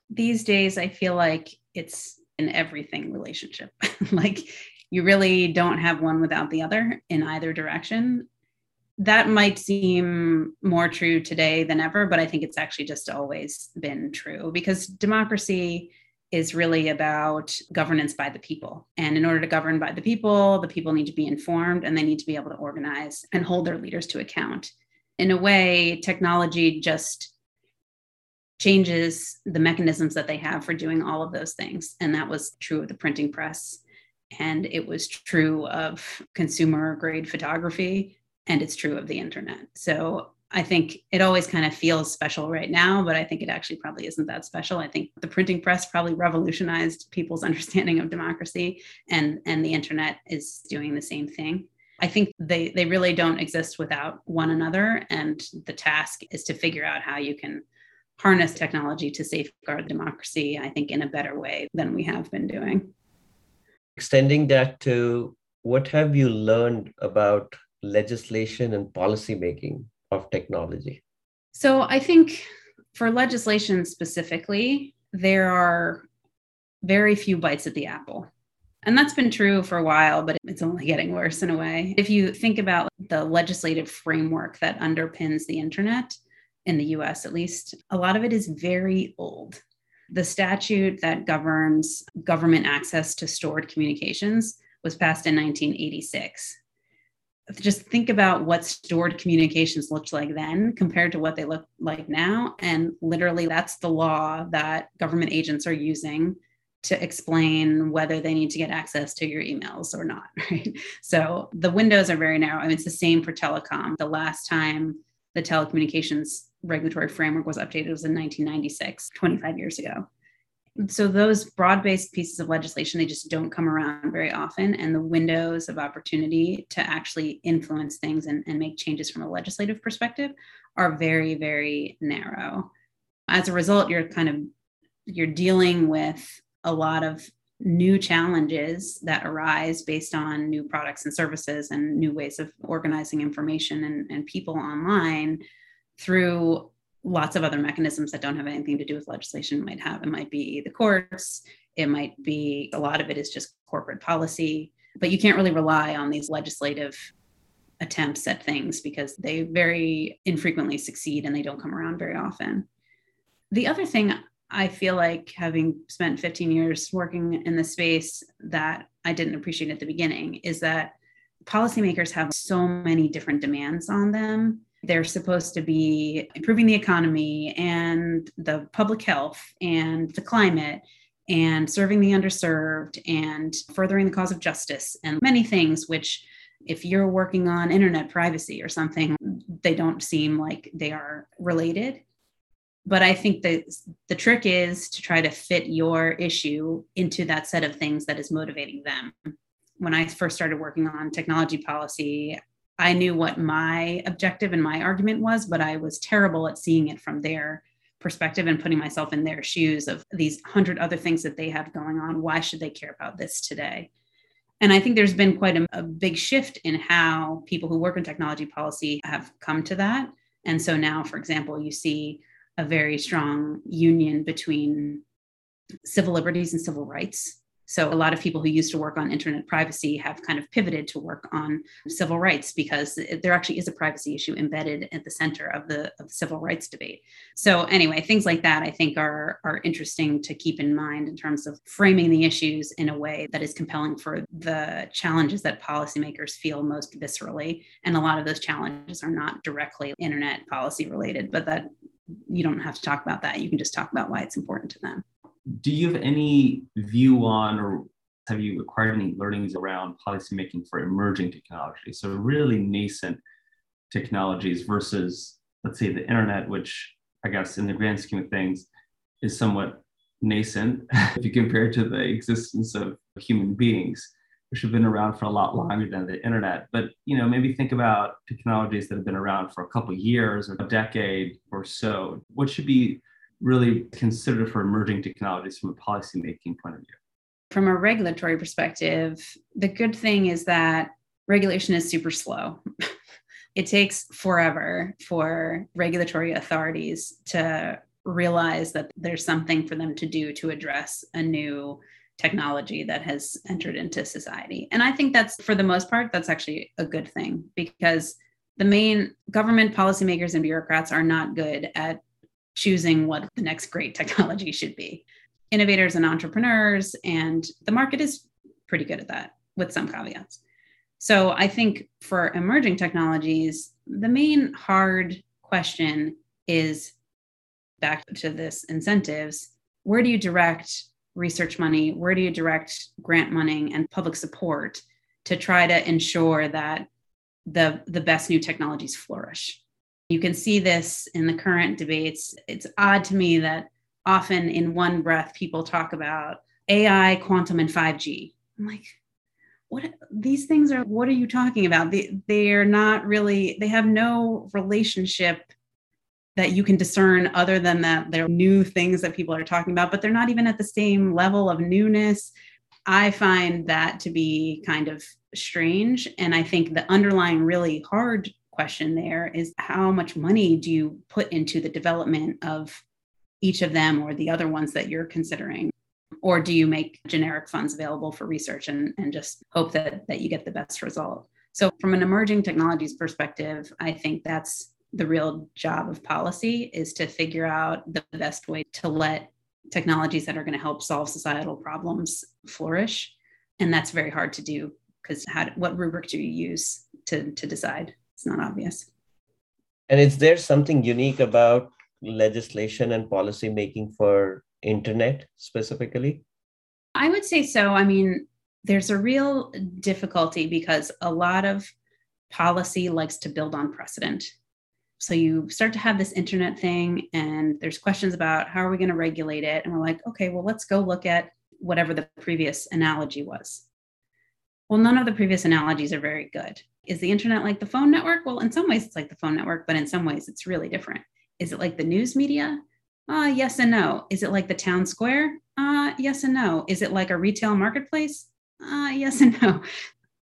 These days, I feel like it's an everything relationship. like you really don't have one without the other in either direction. That might seem more true today than ever, but I think it's actually just always been true because democracy is really about governance by the people. And in order to govern by the people, the people need to be informed and they need to be able to organize and hold their leaders to account. In a way, technology just changes the mechanisms that they have for doing all of those things. And that was true of the printing press. And it was true of consumer grade photography. And it's true of the internet. So I think it always kind of feels special right now, but I think it actually probably isn't that special. I think the printing press probably revolutionized people's understanding of democracy, and, and the internet is doing the same thing. I think they, they really don't exist without one another. And the task is to figure out how you can harness technology to safeguard democracy, I think, in a better way than we have been doing. Extending that to what have you learned about legislation and policy making of technology? So I think for legislation specifically, there are very few bites at the apple. And that's been true for a while, but it's only getting worse in a way. If you think about the legislative framework that underpins the internet, in the US at least, a lot of it is very old. The statute that governs government access to stored communications was passed in 1986. Just think about what stored communications looked like then compared to what they look like now. And literally, that's the law that government agents are using to explain whether they need to get access to your emails or not, right? So the windows are very narrow. I mean, it's the same for telecom. The last time the telecommunications regulatory framework was updated was in 1996, 25 years ago. So those broad-based pieces of legislation, they just don't come around very often. And the windows of opportunity to actually influence things and, and make changes from a legislative perspective are very, very narrow. As a result, you're kind of you're dealing with a lot of new challenges that arise based on new products and services and new ways of organizing information and, and people online through lots of other mechanisms that don't have anything to do with legislation might have. It might be the courts, it might be a lot of it is just corporate policy. But you can't really rely on these legislative attempts at things because they very infrequently succeed and they don't come around very often. The other thing I feel like having spent 15 years working in the space that I didn't appreciate at the beginning is that policymakers have so many different demands on them. They're supposed to be improving the economy and the public health and the climate and serving the underserved and furthering the cause of justice and many things which if you're working on internet privacy or something they don't seem like they are related. But i think that the trick is to try to fit your issue into that set of things that is motivating them. When i first started working on technology policy i knew what my objective and my argument was but i was terrible at seeing it from their perspective and putting myself in their shoes of these hundred other things that they have going on. Why should they care about this today? And i think there's been quite a, a big shift in how people who work in technology policy have come to that. And so now for example you see a very strong union between civil liberties and civil rights. So, a lot of people who used to work on internet privacy have kind of pivoted to work on civil rights because there actually is a privacy issue embedded at the center of the, of the civil rights debate. So, anyway, things like that I think are, are interesting to keep in mind in terms of framing the issues in a way that is compelling for the challenges that policymakers feel most viscerally. And a lot of those challenges are not directly internet policy related, but that you don't have to talk about that. You can just talk about why it's important to them. Do you have any view on or have you acquired any learnings around policymaking for emerging technologies? So really nascent technologies versus let's say the internet, which I guess in the grand scheme of things is somewhat nascent if you compare it to the existence of human beings which have been around for a lot longer than the internet. But you know, maybe think about technologies that have been around for a couple years or a decade or so. What should be really considered for emerging technologies from a policymaking point of view? From a regulatory perspective, the good thing is that regulation is super slow. it takes forever for regulatory authorities to realize that there's something for them to do to address a new technology that has entered into society. And I think that's, for the most part, that's actually a good thing because the main government policymakers and bureaucrats are not good at choosing what the next great technology should be. Innovators and entrepreneurs, and the market is pretty good at that with some caveats. So I think for emerging technologies, the main hard question is back to this incentives where do you direct research money? Where do you direct grant money and public support to try to ensure that the, the best new technologies flourish? You can see this in the current debates. It's odd to me that often in one breath people talk about AI, quantum, and 5G. I'm like, what these things are what are you talking about they, they are not really they have no relationship that you can discern other than that they're new things that people are talking about, but they're not even at the same level of newness. I find that to be kind of strange. And I think the underlying really hard question there is how much money do you put into the development of each of them or the other ones that you're considering? Or do you make generic funds available for research and, and just hope that, that you get the best result? So, from an emerging technologies perspective, I think that's the real job of policy is to figure out the best way to let technologies that are going to help solve societal problems flourish and that's very hard to do because what rubric do you use to, to decide it's not obvious. And is there something unique about legislation and policy making for internet specifically? I would say so. I mean there's a real difficulty because a lot of policy likes to build on precedent. So you start to have this internet thing and there's questions about how are we going to regulate it? And we're like okay well let's go look at whatever the previous analogy was. Well none of the previous analogies are very good is the internet like the phone network? Well in some ways it's like the phone network but in some ways it's really different. Is it like the news media? Uh, yes and no. Is it like the town square? Uh, yes and no. Is it like a retail marketplace? Uh, yes and no.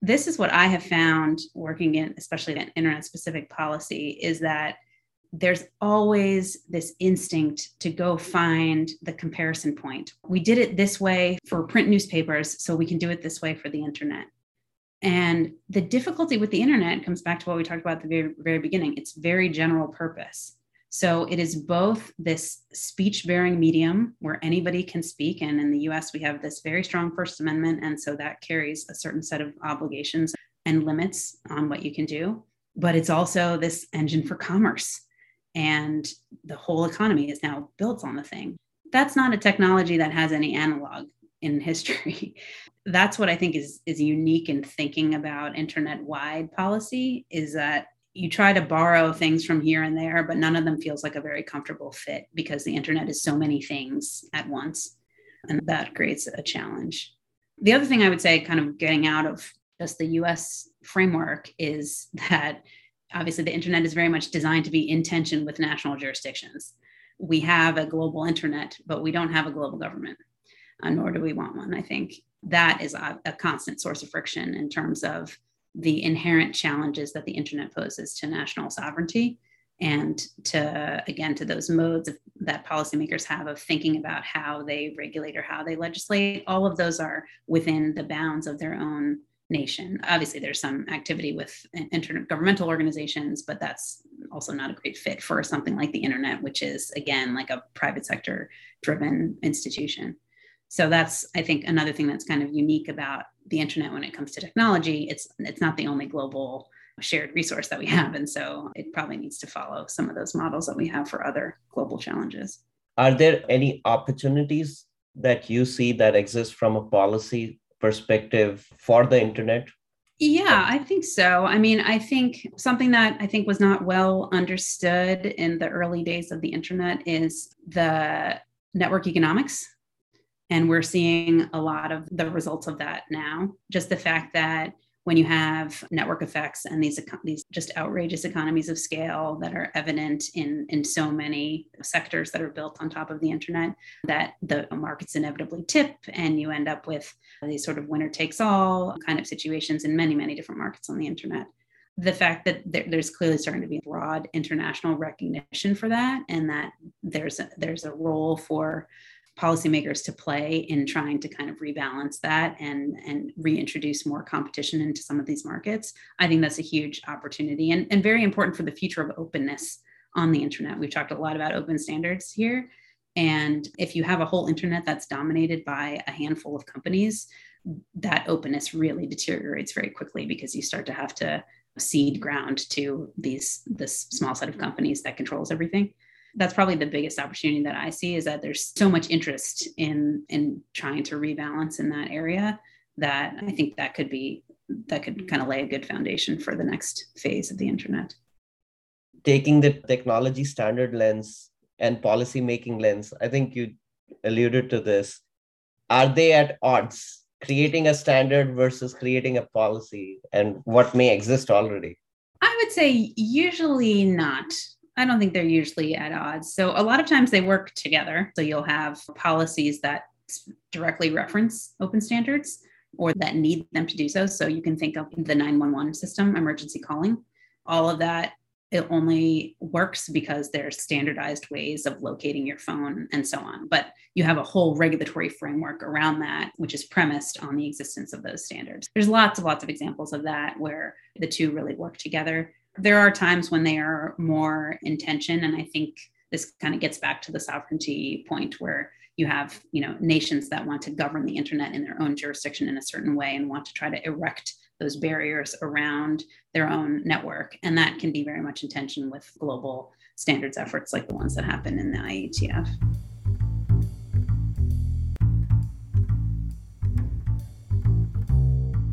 This is what I have found working in, especially in internet specific policy, is that there's always this instinct to go find the comparison point. We did it this way for print newspapers, so we can do it this way for the internet. And the difficulty with the internet comes back to what we talked about at the very, very beginning. It's very general purpose. So it is both this speech bearing medium where anybody can speak. And in the US, we have this very strong First Amendment. And so that carries a certain set of obligations and limits on what you can do. But it's also this engine for commerce. And the whole economy is now built on the thing. That's not a technology that has any analog in history. That's what I think is is unique in thinking about internet wide policy is that you try to borrow things from here and there, but none of them feels like a very comfortable fit because the internet is so many things at once. And that creates a challenge. The other thing I would say, kind of getting out of just the US framework, is that obviously the internet is very much designed to be in tension with national jurisdictions. We have a global internet, but we don't have a global government uh, nor do we want one. I think that is a, a constant source of friction in terms of the inherent challenges that the internet poses to national sovereignty and to again to those modes of, that policymakers have of thinking about how they regulate or how they legislate. All of those are within the bounds of their own nation. Obviously there's some activity with intergovernmental organizations but that's also not a great fit for something like the internet which is again like a private sector driven institution so that's i think another thing that's kind of unique about the internet when it comes to technology. It's it's not the only global shared resource that we have. And so it probably needs to follow some of those models that we have for other global challenges. Are there any opportunities that you see that exist from a policy perspective for the internet? Yeah, I think so. I mean, I think something that I think was not well understood in the early days of the internet is the network economics and we're seeing a lot of the results of that now. Just the fact that when you have network effects and these these just outrageous economies of scale that are evident in in so many sectors that are built on top of the internet that the markets inevitably tip and you end up with these sort of winner takes all kind of situations in many many different markets on the internet the fact that there, there's clearly starting to be broad international recognition for that and that there's a, there's a role for policymakers to play in trying to kind of rebalance that and and reintroduce more competition into some of these markets. I think that's a huge opportunity and, and very important for the future of openness on the internet. We've talked a lot about open standards here. And if you have a whole internet that's dominated by a handful of companies that openness really deteriorates very quickly because you start to have to cede ground to these this small set of companies that controls everything that's probably the biggest opportunity that I see is that there's so much interest in in trying to rebalance in that area that I think that could be that could kind of lay a good foundation for the next phase of the internet. Taking the technology standard lens and policy making lens, I think you alluded to this. Are they at odds? Creating a standard versus creating a policy and what may exist already? I would say usually not. I don't think they're usually at odds. So a lot of times they work together. So you'll have policies that directly reference open standards or that need them to do so. So you can think of the 911 system, emergency calling. All of that it only works because there's standardized ways of locating your phone and so on. But you have a whole regulatory framework around that, which is premised on the existence of those standards. There's lots of lots of examples of that where the two really work together there are times when they are more intention and i think this kind of gets back to the sovereignty point where you have you know nations that want to govern the internet in their own jurisdiction in a certain way and want to try to erect those barriers around their own network and that can be very much in tension with global standards efforts like the ones that happen in the IETF.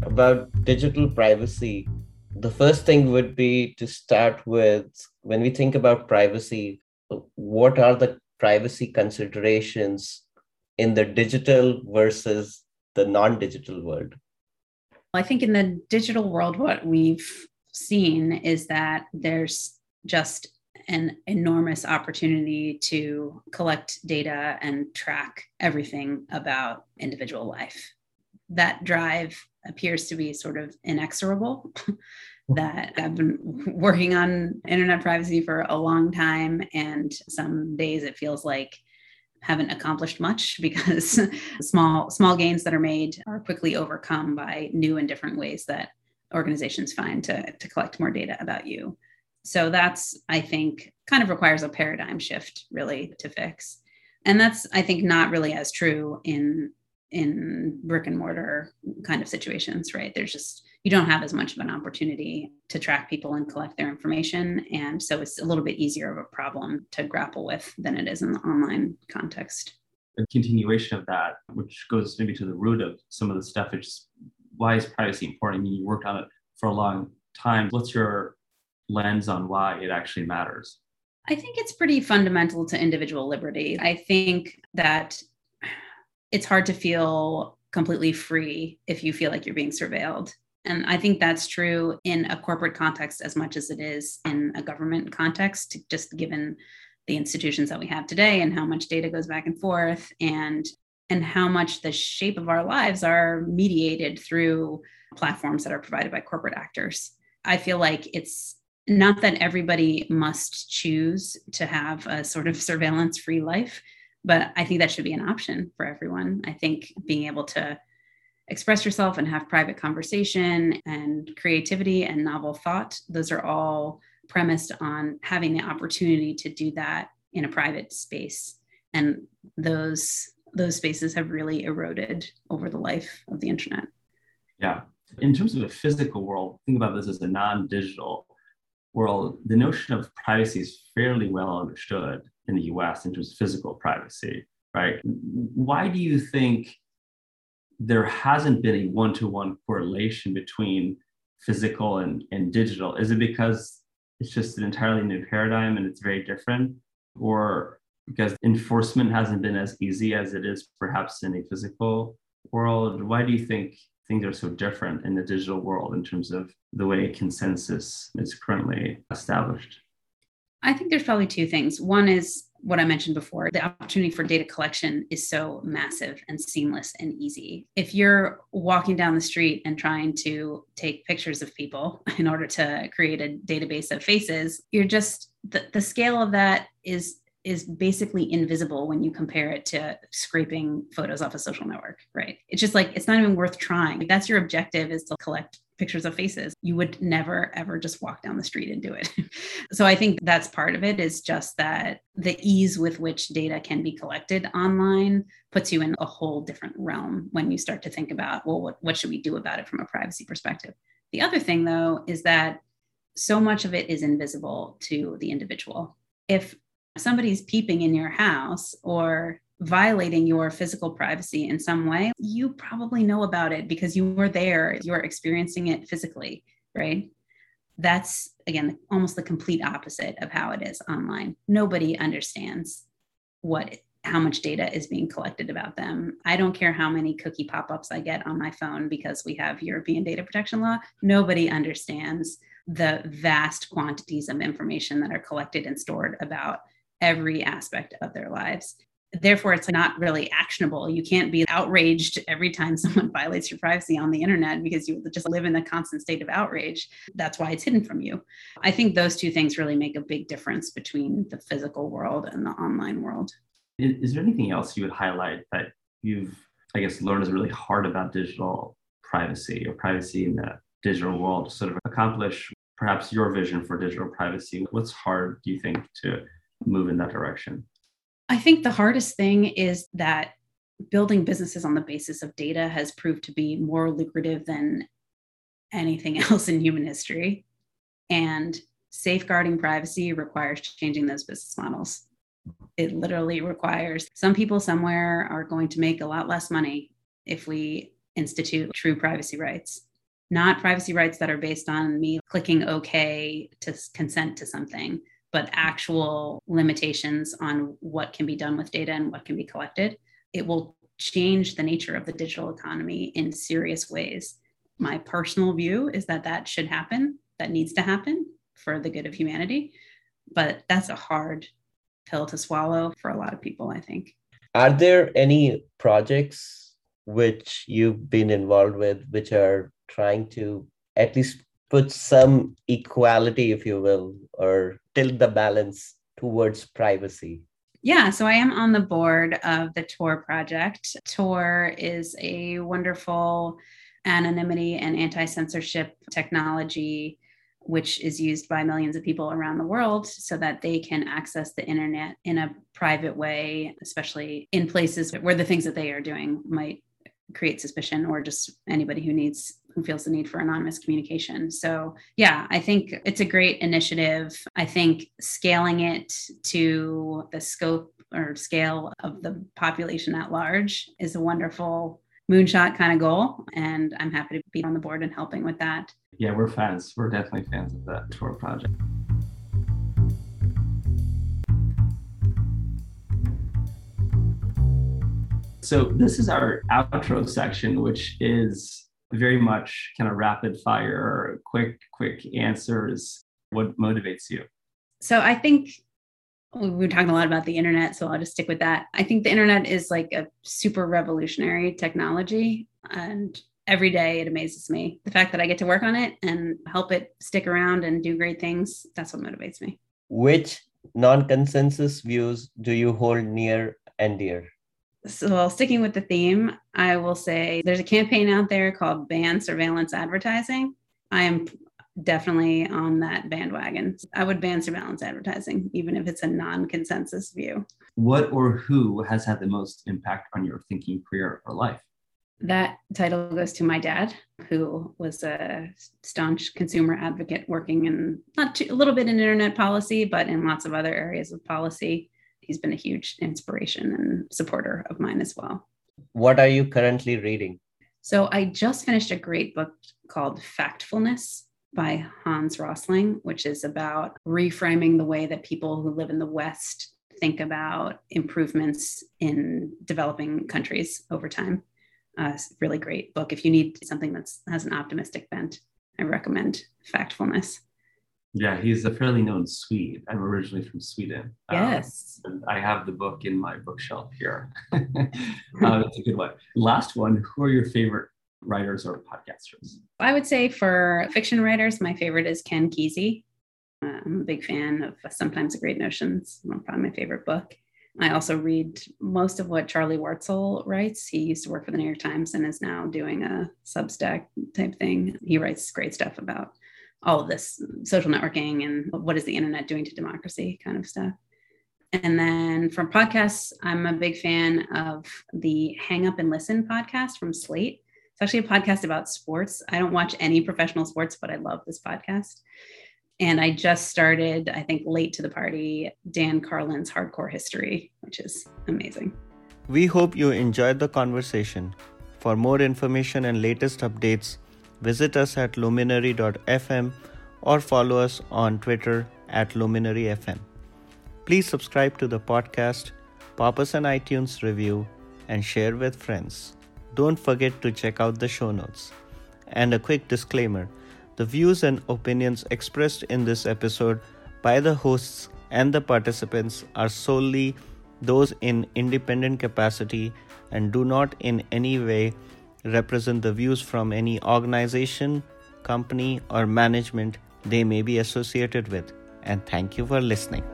About digital privacy, the first thing would be to start with when we think about privacy, what are the privacy considerations in the digital versus the non digital world? I think in the digital world, what we've seen is that there's just an enormous opportunity to collect data and track everything about individual life. That drive appears to be sort of inexorable. Hmm. that I've been working on internet privacy for a long time, and some days it feels like haven't accomplished much because small small gains that are made are quickly overcome by new and different ways that organizations find to, to collect more data about you. So that's, I think, kind of requires a paradigm shift really to fix. And that's, I think, not really as true in in brick and mortar kind of situations, right? There's just you don't have as much of an opportunity to track people and collect their information. And so it's a little bit easier of a problem to grapple with than it is in the online context. A continuation of that, which goes maybe to the root of some of the stuff, is why is privacy important? I mean, you worked on it for a long time. What's your lens on why it actually matters? I think it's pretty fundamental to individual liberty. I think that it's hard to feel completely free if you feel like you're being surveilled. And I think that's true in a corporate context as much as it is in a government context, just given the institutions that we have today and how much data goes back and forth and and how much the shape of our lives are mediated through platforms that are provided by corporate actors. I feel like it's not that everybody must choose to have a sort of surveillance free life, but I think that should be an option for everyone. I think being able to express yourself and have private conversation and creativity and novel thought, those are all premised on having the opportunity to do that in a private space. And those those spaces have really eroded over the life of the internet. Yeah. In terms of the physical world, think about this as a non-digital world, the notion of privacy is fairly well understood in the US in terms of physical privacy, right? Why do you think there hasn't been a one to one correlation between physical and, and digital? Is it because it's just an entirely new paradigm and it's very different? Or because enforcement hasn't been as easy as it is perhaps in a physical world? Why do you think things are so different in the digital world in terms of the way consensus is currently established? I think there's probably two things. One is what I mentioned before the opportunity for data collection is so massive and seamless and easy. If you're walking down the street and trying to take pictures of people in order to create a database of faces, you're just the, the scale of that is is basically invisible when you compare it to scraping photos off a social network, right? It's just like it's not even worth trying. That's your objective is to collect pictures of faces. You would never ever just walk down the street and do it. so I think that's part of it is just that the ease with which data can be collected online puts you in a whole different realm when you start to think about, well, what, what should we do about it from a privacy perspective? The other thing though is that so much of it is invisible to the individual. If somebody's peeping in your house or violating your physical privacy in some way, you probably know about it because you were there, you're experiencing it physically, right? That's again almost the complete opposite of how it is online. Nobody understands what how much data is being collected about them. I don't care how many cookie pop-ups I get on my phone because we have European data protection law. Nobody understands the vast quantities of information that are collected and stored about every aspect of their lives therefore it's not really actionable. You can't be outraged every time someone violates your privacy on the internet because you just live in a constant state of outrage. That's why it's hidden from you. I think those two things really make a big difference between the physical world and the online world. Is, there anything else you would highlight that you've i guess learned is really hard about digital privacy or privacy in the digital world to sort of accomplish perhaps your vision for digital privacy? What's hard do you think to move in that direction? I think the hardest thing is that building businesses on the basis of data has proved to be more lucrative than anything else in human history. And safeguarding privacy requires changing those business models. It literally requires some people somewhere are going to make a lot less money if we institute true privacy rights, not privacy rights that are based on me clicking OK to consent to something, but actual limitations on what can be done with data and what can be collected. It will change the nature of the digital economy in serious ways. My personal view is that that should happen, that needs to happen for the good of humanity. But that's a hard pill to swallow for a lot of people, I think. Are there any projects which you've been involved with which are trying to at least put some equality, if you will, or tilt the balance towards privacy? Yeah, so I am on the board of the Tor project. Tor is a wonderful anonymity and anti censorship technology, which is used by millions of people around the world so that they can access the internet in a private way, especially in places where the things that they are doing might create suspicion or just anybody who needs feels the need for anonymous communication. So, yeah, I think it's a great initiative. I think scaling it to the scope or scale of the population at large is a wonderful moonshot kind of goal. And I'm happy to be on the board and helping with that. Yeah, we're fans. We're definitely fans of that Tor project. So this is our outro section, which is very much kind of rapid fire, quick, quick answers. What motivates you? So I think we were talking a lot about the internet, so I'll just stick with that. I think the internet is like a super revolutionary technology, and every day it amazes me. The fact that I get to work on it and help it stick around and do great things, that's what motivates me. Which non consensus views do you hold near and dear? So, well, sticking with the theme, I will say there's a campaign out there called Ban Surveillance Advertising. I am definitely on that bandwagon. I would ban surveillance advertising, even if it's a non consensus view. What or who has had the most impact on your thinking career or life? That title goes to my dad, who was a staunch consumer advocate working in not too, a little bit in internet policy, but in lots of other areas of policy. He's been a huge inspiration and supporter of mine as well. What are you currently reading? So I just finished a great book called Factfulness by Hans Rosling, which is about reframing the way that people who live in the West think about improvements in developing countries over time. Uh, really great book. If you need something that has an optimistic bent, I recommend Factfulness. Yeah, he's a fairly known Swede. I'm originally from Sweden. Yes. Um, I have the book in my bookshelf here. uh, that's a good one. Last one Who are your favorite writers or podcasters? I would say for fiction writers, my favorite is Ken Kesey. Uh, I'm a big fan of Sometimes a Great Notions, probably my favorite book. I also read most of what Charlie Warzel writes. He used to work for the New York Times and is now doing a Substack type thing. He writes great stuff about all of this social networking and what is the internet doing to democracy kind of stuff. And then from podcasts, I'm a big fan of the Hang Up and Listen podcast from Slate. It's actually a podcast about sports. I don't watch any professional sports, but I love this podcast. And I just started, I think, late to the party, Dan Carlin's Hardcore History, which is amazing. We hope you enjoyed the conversation. For more information and latest updates, visit us at luminary.fm or follow us on Twitter at luminaryfm. Please subscribe to the podcast, pop us an iTunes review, and share with friends. Don't forget to check out the show notes. And a quick disclaimer the views and opinions expressed in this episode by the hosts and the participants are solely those in independent capacity and do not in any way represent the views from any organization, company, or management they may be associated with. And thank you for listening.